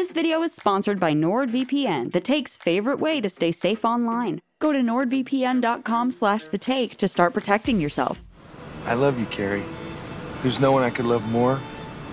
This video is sponsored by NordVPN, the take's favorite way to stay safe online. Go to nordvpn.com slash the take to start protecting yourself. I love you, Carrie. There's no one I could love more.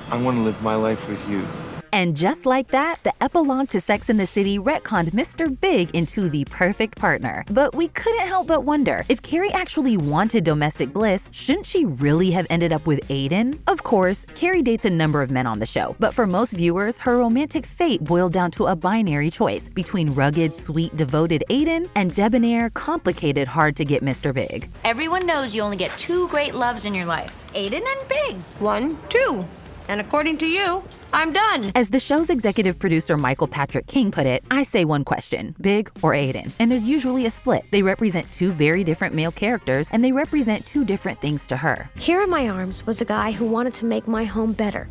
I want to live my life with you. And just like that, the epilogue to Sex and the City retconned Mr. Big into the perfect partner. But we couldn't help but wonder if Carrie actually wanted domestic bliss, shouldn't she really have ended up with Aiden? Of course, Carrie dates a number of men on the show, but for most viewers, her romantic fate boiled down to a binary choice between rugged, sweet, devoted Aiden and debonair, complicated, hard to get Mr. Big. Everyone knows you only get two great loves in your life Aiden and Big. One, two. And according to you, I'm done. As the show's executive producer Michael Patrick King put it, I say one question Big or Aiden? And there's usually a split. They represent two very different male characters, and they represent two different things to her. Here in my arms was a guy who wanted to make my home better.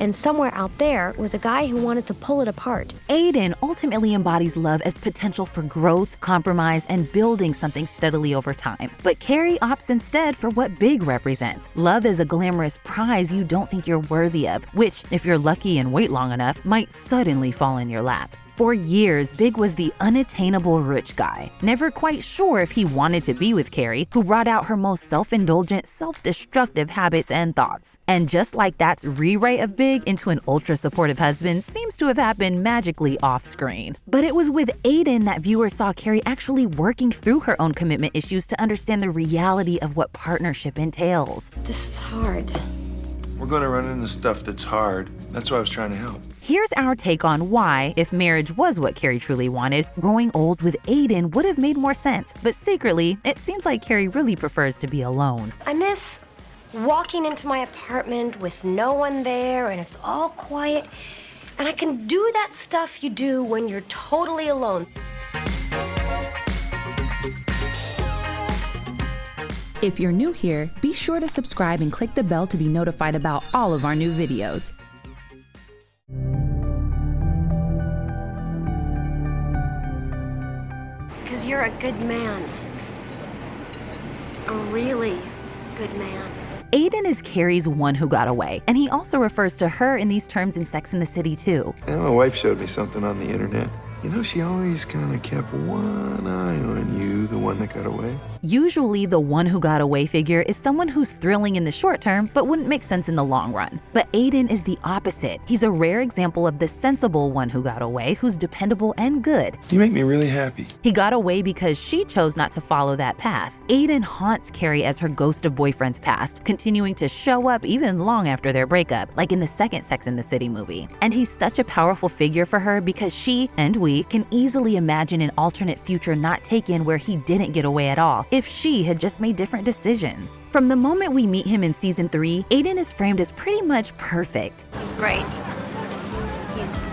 And somewhere out there was a guy who wanted to pull it apart. Aiden ultimately embodies love as potential for growth, compromise, and building something steadily over time. But Carrie opts instead for what Big represents love is a glamorous prize you don't think you're worthy of, which, if you're lucky and wait long enough, might suddenly fall in your lap. For years, Big was the unattainable rich guy, never quite sure if he wanted to be with Carrie, who brought out her most self indulgent, self destructive habits and thoughts. And just like that's rewrite of Big into an ultra supportive husband seems to have happened magically off screen. But it was with Aiden that viewers saw Carrie actually working through her own commitment issues to understand the reality of what partnership entails. This is hard. We're going to run into stuff that's hard. That's why I was trying to help. Here's our take on why, if marriage was what Carrie truly wanted, growing old with Aiden would have made more sense. But secretly, it seems like Carrie really prefers to be alone. I miss walking into my apartment with no one there and it's all quiet. And I can do that stuff you do when you're totally alone. If you're new here, be sure to subscribe and click the bell to be notified about all of our new videos. You're a good man. A really good man. Aiden is Carrie's one who got away, and he also refers to her in these terms in Sex and the City too. And my wife showed me something on the internet. You know, she always kind of kept one eye on you, the one that got away. Usually, the one who got away figure is someone who's thrilling in the short term but wouldn't make sense in the long run. But Aiden is the opposite. He's a rare example of the sensible one who got away, who's dependable and good. You make me really happy. He got away because she chose not to follow that path. Aiden haunts Carrie as her ghost of boyfriends past, continuing to show up even long after their breakup, like in the second Sex and the City movie. And he's such a powerful figure for her because she and we can easily imagine an alternate future not taken where he didn't get away at all if she had just made different decisions. From the moment we meet him in season 3, Aiden is framed as pretty much perfect. He's great.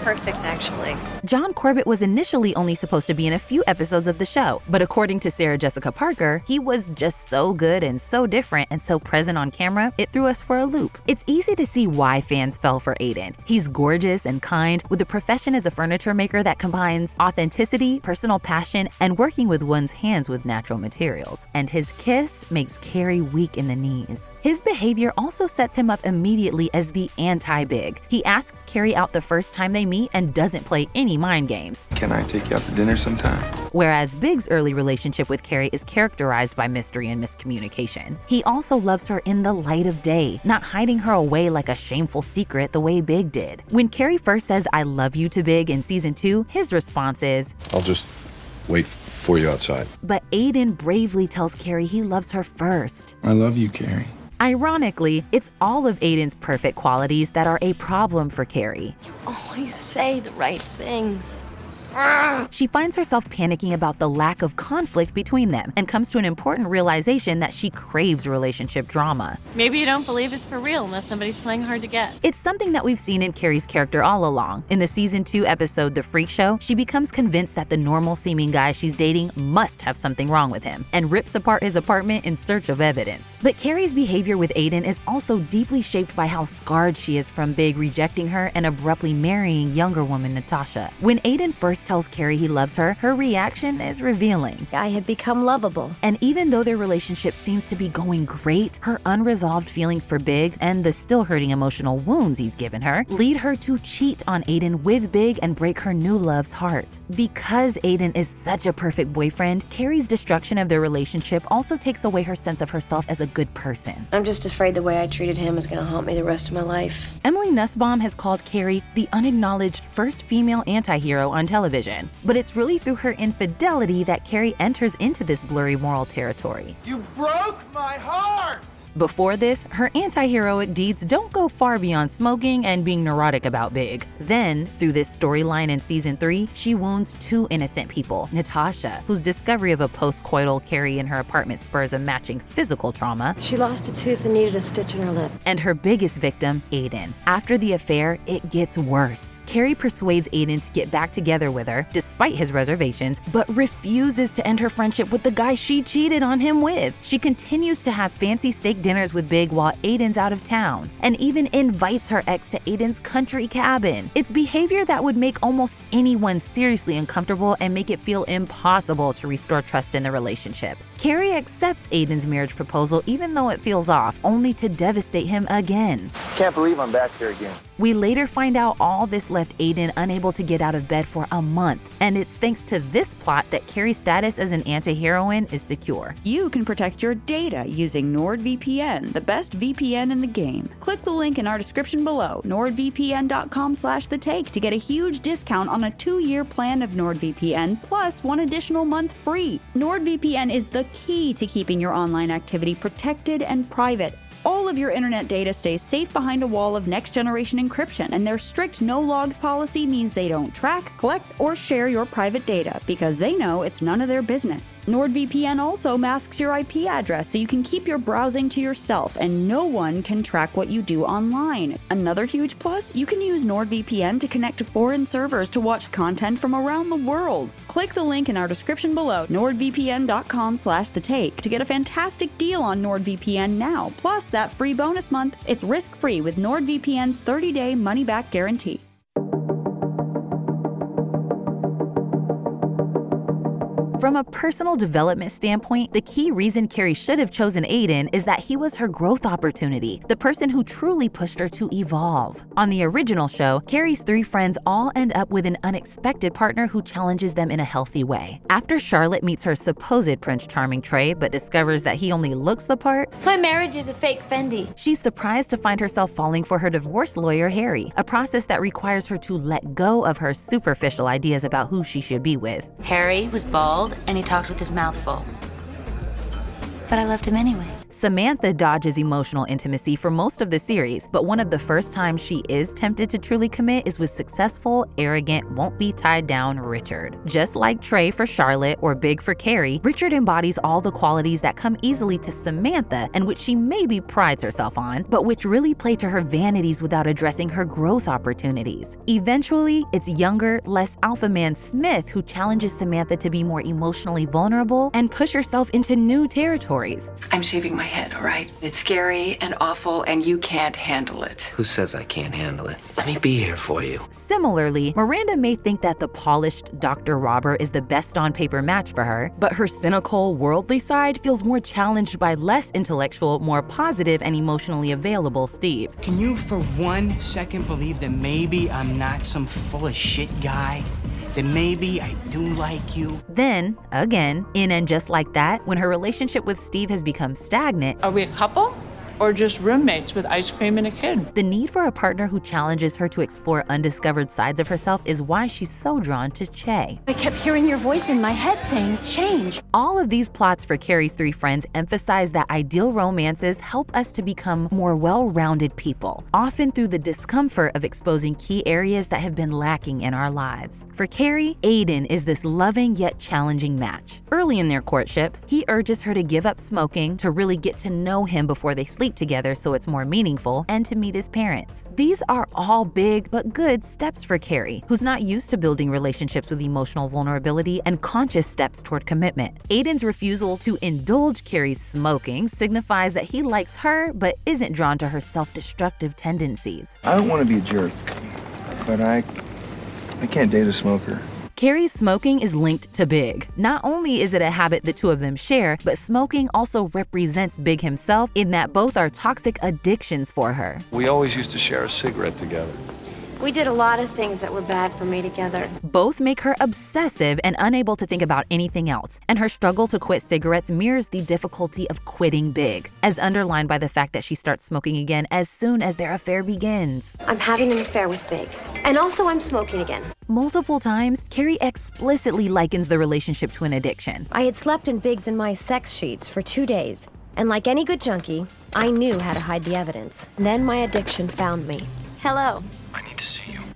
Perfect, actually. John Corbett was initially only supposed to be in a few episodes of the show, but according to Sarah Jessica Parker, he was just so good and so different and so present on camera, it threw us for a loop. It's easy to see why fans fell for Aiden. He's gorgeous and kind, with a profession as a furniture maker that combines authenticity, personal passion, and working with one's hands with natural materials. And his kiss makes Carrie weak in the knees. His behavior also sets him up immediately as the anti big. He asks Carrie out the first time they meet and doesn't play any mind games. Can I take you out to dinner sometime? Whereas Big's early relationship with Carrie is characterized by mystery and miscommunication. He also loves her in the light of day, not hiding her away like a shameful secret the way Big did. When Carrie first says, I love you to Big in season two, his response is, I'll just wait for you outside. But Aiden bravely tells Carrie he loves her first. I love you, Carrie. Ironically, it's all of Aiden's perfect qualities that are a problem for Carrie. You always say the right things. She finds herself panicking about the lack of conflict between them and comes to an important realization that she craves relationship drama. Maybe you don't believe it's for real unless somebody's playing hard to get. It's something that we've seen in Carrie's character all along. In the season 2 episode The Freak Show, she becomes convinced that the normal seeming guy she's dating must have something wrong with him and rips apart his apartment in search of evidence. But Carrie's behavior with Aiden is also deeply shaped by how scarred she is from Big rejecting her and abruptly marrying younger woman Natasha. When Aiden first first tells Carrie he loves her, her reaction is revealing. I had become lovable. And even though their relationship seems to be going great, her unresolved feelings for Big and the still hurting emotional wounds he's given her lead her to cheat on Aiden with Big and break her new love's heart. Because Aiden is such a perfect boyfriend, Carrie's destruction of their relationship also takes away her sense of herself as a good person. I'm just afraid the way I treated him is gonna haunt me the rest of my life. Emily Nussbaum has called Carrie the unacknowledged first female anti-hero on television, but it's really through her infidelity that Carrie enters into this blurry moral territory. You broke my heart! Before this, her anti heroic deeds don't go far beyond smoking and being neurotic about Big. Then, through this storyline in season 3, she wounds two innocent people Natasha, whose discovery of a post coital Carrie in her apartment spurs a matching physical trauma, She lost a tooth and needed a stitch in her lip. and her biggest victim, Aiden. After the affair, it gets worse. Carrie persuades Aiden to get back together with her, despite his reservations, but refuses to end her friendship with the guy she cheated on him with. She continues to have fancy steak dinners with Big while Aiden's out of town, and even invites her ex to Aiden's country cabin. It's behavior that would make almost anyone seriously uncomfortable and make it feel impossible to restore trust in the relationship. Carrie accepts Aiden's marriage proposal even though it feels off, only to devastate him again. Can't believe I'm back here again. We later find out all this left Aiden unable to get out of bed for a month, and it's thanks to this plot that Carrie's status as an anti-heroine is secure. You can protect your data using NordVPN, the best VPN in the game. Click the link in our description below, nordvpn.com slash the take, to get a huge discount on a two-year plan of NordVPN plus one additional month free. NordVPN is the key to keeping your online activity protected and private. All of your internet data stays safe behind a wall of next generation encryption, and their strict no logs policy means they don't track, collect, or share your private data because they know it's none of their business. NordVPN also masks your IP address so you can keep your browsing to yourself and no one can track what you do online. Another huge plus, you can use NordVPN to connect to foreign servers to watch content from around the world. Click the link in our description below, nordvpn.com slash the take, to get a fantastic deal on NordVPN now, plus that free bonus month. It's risk-free with NordVPN's 30-day money-back guarantee. From a personal development standpoint, the key reason Carrie should have chosen Aiden is that he was her growth opportunity, the person who truly pushed her to evolve. On the original show, Carrie's three friends all end up with an unexpected partner who challenges them in a healthy way. After Charlotte meets her supposed Prince Charming Trey but discovers that he only looks the part, My marriage is a fake Fendi. she's surprised to find herself falling for her divorce lawyer, Harry, a process that requires her to let go of her superficial ideas about who she should be with. Harry was bald and he talked with his mouth full. But I loved him anyway. Samantha dodges emotional intimacy for most of the series, but one of the first times she is tempted to truly commit is with successful, arrogant, won't be tied down Richard. Just like Trey for Charlotte or Big for Carrie, Richard embodies all the qualities that come easily to Samantha and which she maybe prides herself on, but which really play to her vanities without addressing her growth opportunities. Eventually, it's younger, less alpha man Smith who challenges Samantha to be more emotionally vulnerable and push herself into new territories. I'm shaving my head, all right? It's scary and awful, and you can't handle it. Who says I can't handle it? Let me be here for you. Similarly, Miranda may think that the polished Dr. Robert is the best on paper match for her, but her cynical, worldly side feels more challenged by less intellectual, more positive, and emotionally available Steve. Can you for one second believe that maybe I'm not some full of shit guy? That maybe I do like you? Then, again, in and just like that, when her relationship with Steve has become stagnant, Are we a couple? Or just roommates with ice cream and a kid? the need for a partner who challenges her to explore undiscovered sides of herself is why she's so drawn to Che. I kept hearing your voice in my head saying, change. All of these plots for Carrie's three friends emphasize that ideal romances help us to become more well rounded people, often through the discomfort of exposing key areas that have been lacking in our lives. For Carrie, Aiden is this loving yet challenging match. Early in their courtship, he urges her to give up smoking to really get to know him before they sleep together so it's more meaningful and to meet his parents. These are all big but good steps for Carrie, who's not used to building relationships with emotional vulnerability and conscious steps toward commitment. Aiden's refusal to indulge Carrie's smoking signifies that he likes her but isn't drawn to her self destructive tendencies. I don't want to be a jerk, but I I can't date a smoker. Carrie's smoking is linked to Big. Not only is it a habit the two of them share, but smoking also represents Big himself in that both are toxic addictions for her. We always used to share a cigarette together. We did a lot of things that were bad for me together. Both make her obsessive and unable to think about anything else, and her struggle to quit cigarettes mirrors the difficulty of quitting big, as underlined by the fact that she starts smoking again as soon as their affair begins. I'm having an affair with Big. And also, I'm smoking again. Multiple times, Carrie explicitly likens the relationship to an addiction. I had slept in Big's and my sex sheets for two days, and like any good junkie, I knew how to hide the evidence. Then my addiction found me. Hello.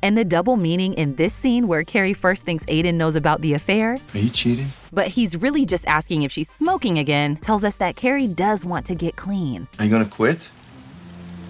And the double meaning in this scene where Carrie first thinks Aiden knows about the affair, Are you cheating? but he's really just asking if she's smoking again, tells us that Carrie does want to get clean. Are you gonna quit?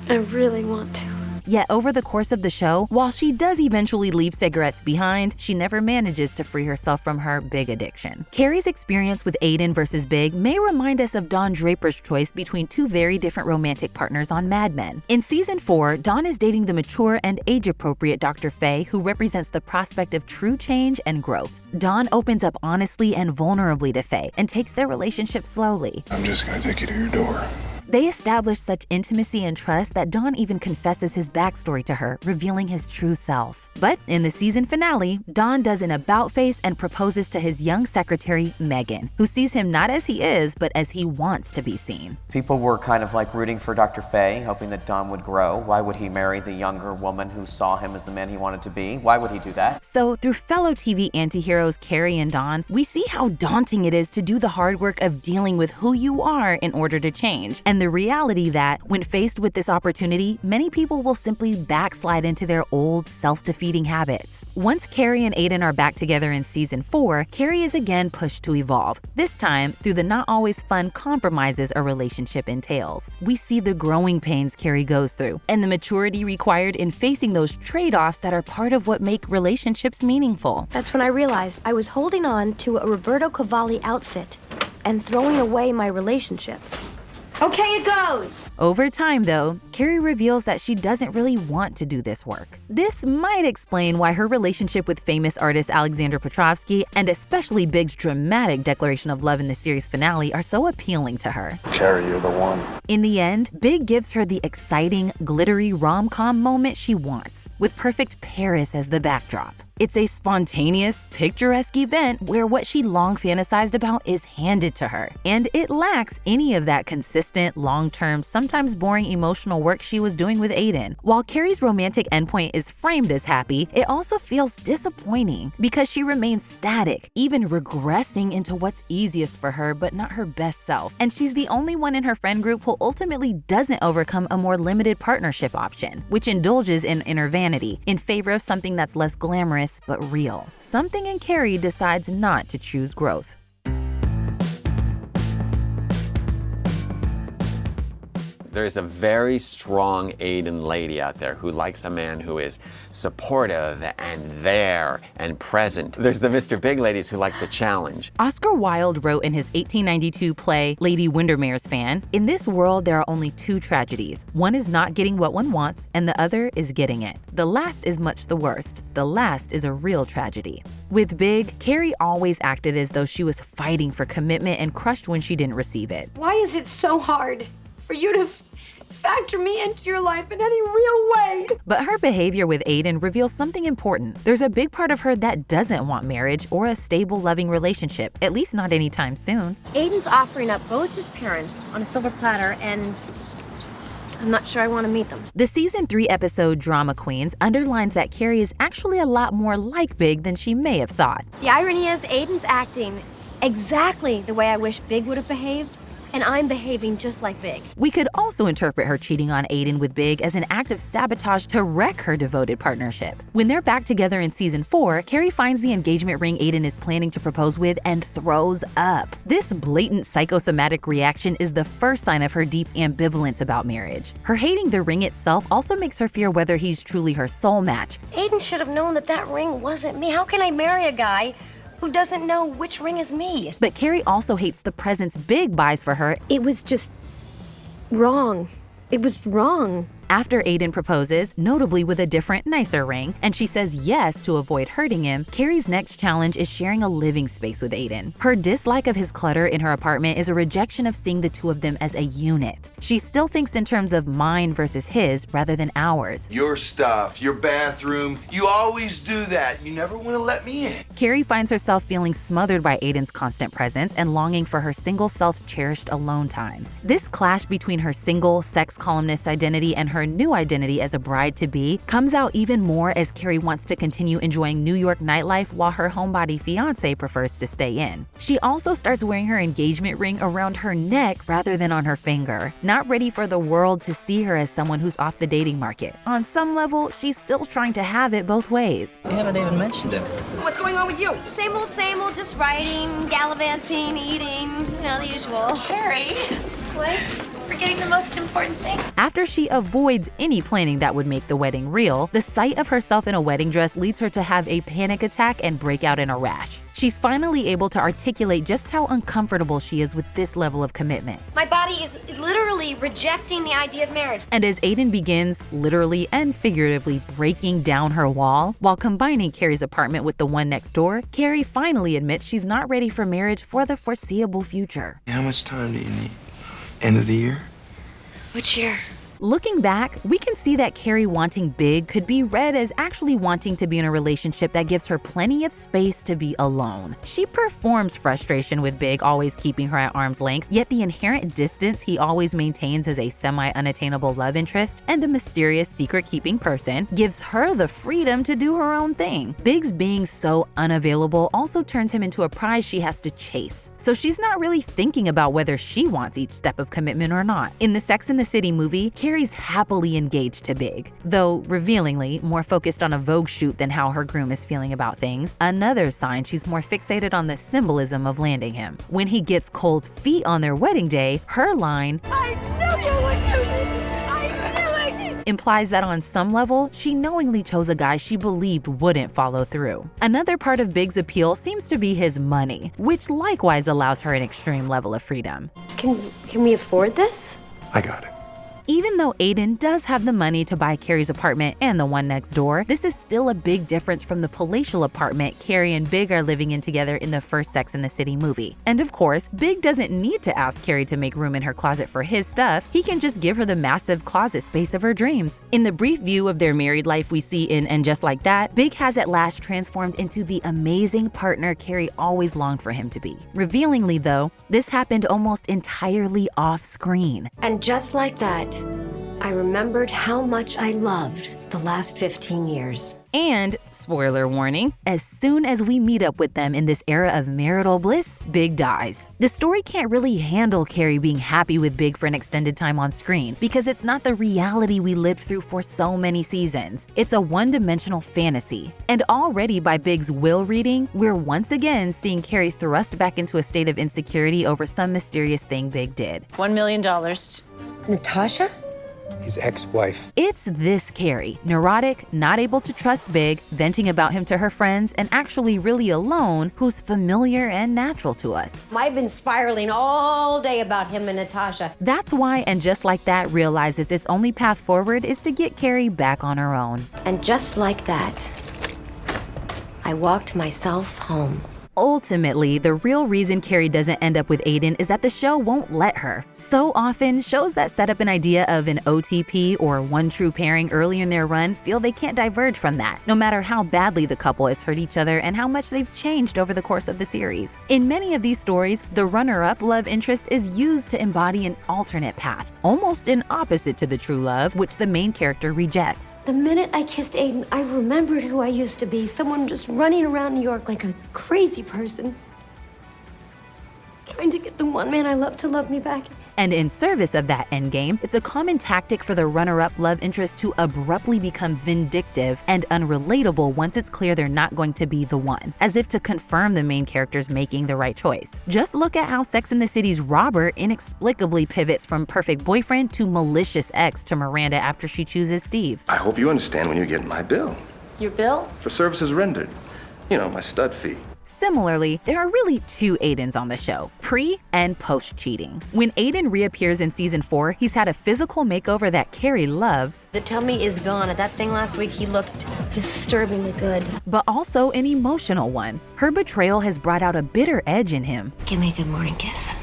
I really want to. Yet over the course of the show, while she does eventually leave cigarettes behind, she never manages to free herself from her big addiction. Carrie's experience with Aiden versus Big may remind us of Don Draper's choice between two very different romantic partners on Mad Men. In season 4, Don is dating the mature and age-appropriate Dr. Faye, who represents the prospect of true change and growth. Don opens up honestly and vulnerably to Faye and takes their relationship slowly. I'm just gonna take you to your door. They establish such intimacy and trust that Don even confesses his backstory to her, revealing his true self. But in the season finale, Don does an about face and proposes to his young secretary, Megan, who sees him not as he is, but as he wants to be seen. People were kind of like rooting for Dr. Faye, hoping that Don would grow. Why would he marry the younger woman who saw him as the man he wanted to be? Why would he do that? So, through fellow TV antiheroes Carrie and Don, we see how daunting it is to do the hard work of dealing with who you are in order to change, and the reality that, when faced with this opportunity, many people will simply backslide into their old, self defeating habits. Once Carrie and Aiden are back together in season 4, Carrie is again pushed to evolve, this time through the not always fun compromises a relationship entails. We see the growing pains Carrie goes through, and the maturity required in facing those trade offs that are part of what make relationships meaningful. That's when I realized I was holding on to a Roberto Cavalli outfit and throwing away my relationship. Okay, it goes. Over time, though, Carrie reveals that she doesn't really want to do this work. This might explain why her relationship with famous artist Alexander Petrovsky and especially Big's dramatic declaration of love in the series finale are so appealing to her. Carrie, you're the one. In the end, Big gives her the exciting, glittery rom com moment she wants, with perfect Paris as the backdrop. It's a spontaneous, picturesque event where what she long fantasized about is handed to her. And it lacks any of that consistent, long term, sometimes boring emotional work she was doing with Aiden. While Carrie's romantic endpoint is framed as happy, it also feels disappointing because she remains static, even regressing into what's easiest for her but not her best self. And she's the only one in her friend group who ultimately doesn't overcome a more limited partnership option, which indulges in inner vanity in favor of something that's less glamorous but real. Something in Carrie decides not to choose growth. There's a very strong Aiden lady out there who likes a man who is supportive and there and present. There's the Mr. Big ladies who like the challenge. Oscar Wilde wrote in his 1892 play Lady Windermere's Fan In this world, there are only two tragedies. One is not getting what one wants, and the other is getting it. The last is much the worst. The last is a real tragedy. With Big, Carrie always acted as though she was fighting for commitment and crushed when she didn't receive it. Why is it so hard for you to factor me into your life in any real way? But her behavior with Aiden reveals something important. There's a big part of her that doesn't want marriage or a stable, loving relationship, at least not anytime soon. Aiden's offering up both his parents on a silver platter, and I'm not sure I want to meet them. The season 3 episode Drama Queens underlines that Carrie is actually a lot more like Big than she may have thought. The irony is, Aiden's acting exactly the way I wish Big would have behaved, and I'm behaving just like Big. We could also interpret her cheating on Aiden with Big as an act of sabotage to wreck her devoted partnership. When they're back together in season 4, Carrie finds the engagement ring Aiden is planning to propose with and throws up. This blatant psychosomatic reaction is the first sign of her deep ambivalence about marriage. Her hating the ring itself also makes her fear whether he's truly her soul match. Aiden should have known that that ring wasn't me. How can I marry a guy who doesn't know which ring is me? But Carrie also hates the presents Big buys for her It was just wrong. It was wrong. After Aiden proposes, notably with a different, nicer ring, and she says yes to avoid hurting him, Carrie's next challenge is sharing a living space with Aiden. Her dislike of his clutter in her apartment is a rejection of seeing the two of them as a unit. She still thinks in terms of mine versus his rather than ours. Your stuff, your bathroom, you always do that. You never want to let me in. Carrie finds herself feeling smothered by Aiden's constant presence and longing for her single self's cherished alone time. This clash between her single, sex columnist identity and her new identity as a bride to be comes out even more as Carrie wants to continue enjoying New York nightlife while her homebody fiance prefers to stay in. She also starts wearing her engagement ring around her neck rather than on her finger, not ready for the world to see her as someone who's off the dating market. On some level, she's still trying to have it both ways. You haven't even mentioned it. What's going on with you? Same old, same old, just writing, gallivanting, eating, you know, the usual. Harry, what? Forgetting the most important thing. After she avoids any planning that would make the wedding real, the sight of herself in a wedding dress leads her to have a panic attack and break out in a rash. She's finally able to articulate just how uncomfortable she is with this level of commitment. My body is literally rejecting the idea of marriage. And as Aiden begins, literally and figuratively breaking down her wall, while combining Carrie's apartment with the one next door, Carrie finally admits she's not ready for marriage for the foreseeable future. How much time do you need? End of the year? Which year? Looking back, we can see that Carrie wanting big could be read as actually wanting to be in a relationship that gives her plenty of space to be alone. She performs frustration with Big always keeping her at arm's length, yet the inherent distance he always maintains as a semi unattainable love interest and a mysterious secret keeping person gives her the freedom to do her own thing. Big's being so unavailable also turns him into a prize she has to chase. So she's not really thinking about whether she wants each step of commitment or not. In the Sex and the City movie, Carrie's happily engaged to Big, though revealingly more focused on a Vogue shoot than how her groom is feeling about things. Another sign she's more fixated on the symbolism of landing him. When he gets cold feet on their wedding day, her line, I knew you would do this! I knew it! implies that on some level, she knowingly chose a guy she believed wouldn't follow through. Another part of Big's appeal seems to be his money, which likewise allows her an extreme level of freedom. Can can we afford this? I got it. Even though Aiden does have the money to buy Carrie's apartment and the one next door, this is still a big difference from the palatial apartment Carrie and Big are living in together in the first Sex and the City movie. And of course, Big doesn't need to ask Carrie to make room in her closet for his stuff, he can just give her the massive closet space of her dreams. In the brief view of their married life we see in And Just Like That, Big has at last transformed into the amazing partner Carrie always longed for him to be. Revealingly, though, this happened almost entirely off screen. And just like that, I remembered how much I loved the last 15 years. And, spoiler warning, as soon as we meet up with them in this era of marital bliss, Big dies. The story can't really handle Carrie being happy with Big for an extended time on screen because it's not the reality we lived through for so many seasons. It's a one dimensional fantasy. And already by Big's will reading, we're once again seeing Carrie thrust back into a state of insecurity over some mysterious thing Big did. $1 million. Natasha? His ex wife. It's this Carrie, neurotic, not able to trust Big, venting about him to her friends, and actually really alone, who's familiar and natural to us. I've been spiraling all day about him and Natasha. That's why, and just like that, realizes its only path forward is to get Carrie back on her own. And just like that, I walked myself home. Ultimately, the real reason Carrie doesn't end up with Aiden is that the show won't let her. So often, shows that set up an idea of an OTP or one true pairing early in their run feel they can't diverge from that, no matter how badly the couple has hurt each other and how much they've changed over the course of the series. In many of these stories, the runner up love interest is used to embody an alternate path, almost an opposite to the true love, which the main character rejects. The minute I kissed Aiden, I remembered who I used to be someone just running around New York like a crazy person. Trying to get the one man I love to love me back. And in service of that endgame, it's a common tactic for the runner up love interest to abruptly become vindictive and unrelatable once it's clear they're not going to be the one, as if to confirm the main character's making the right choice. Just look at how Sex and the City's Robert inexplicably pivots from perfect boyfriend to malicious ex to Miranda after she chooses Steve. I hope you understand when you get my bill Your bill? for services rendered. You know, my stud fee. Similarly, there are really two Aidens on the show pre and post cheating. When Aiden reappears in season four, he's had a physical makeover that Carrie loves. The tummy is gone. At that thing last week, he looked disturbingly good. But also an emotional one. Her betrayal has brought out a bitter edge in him. Give me a good morning kiss.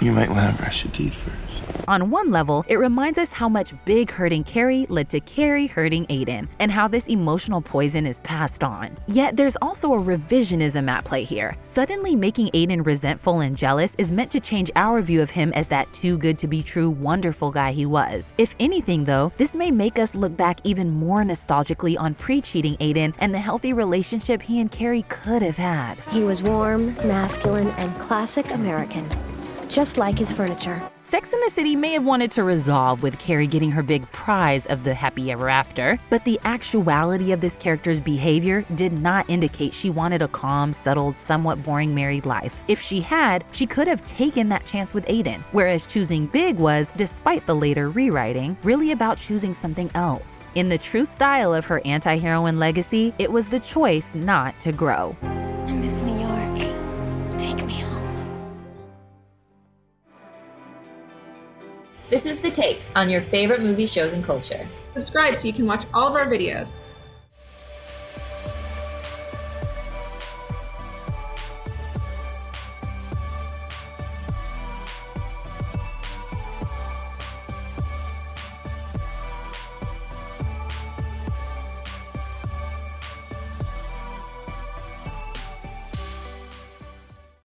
You might want to brush your teeth first. On one level, it reminds us how much Big hurting Carrie led to Carrie hurting Aiden, and how this emotional poison is passed on. Yet there's also a revisionism at play here. Suddenly making Aiden resentful and jealous is meant to change our view of him as that too good to be true, wonderful guy he was. If anything, though, this may make us look back even more nostalgically on pre cheating Aiden and the healthy relationship he and Carrie could have had. He was warm, masculine, and classic American, just like his furniture. Sex and the City may have wanted to resolve with Carrie getting her big prize of the happy ever after, but the actuality of this character's behavior did not indicate she wanted a calm, settled, somewhat boring married life. If she had, she could have taken that chance with Aiden, whereas choosing Big was, despite the later rewriting, really about choosing something else. In the true style of her anti heroine legacy, it was the choice not to grow. I miss New This is The Take on your favorite movie shows and culture. Subscribe so you can watch all of our videos.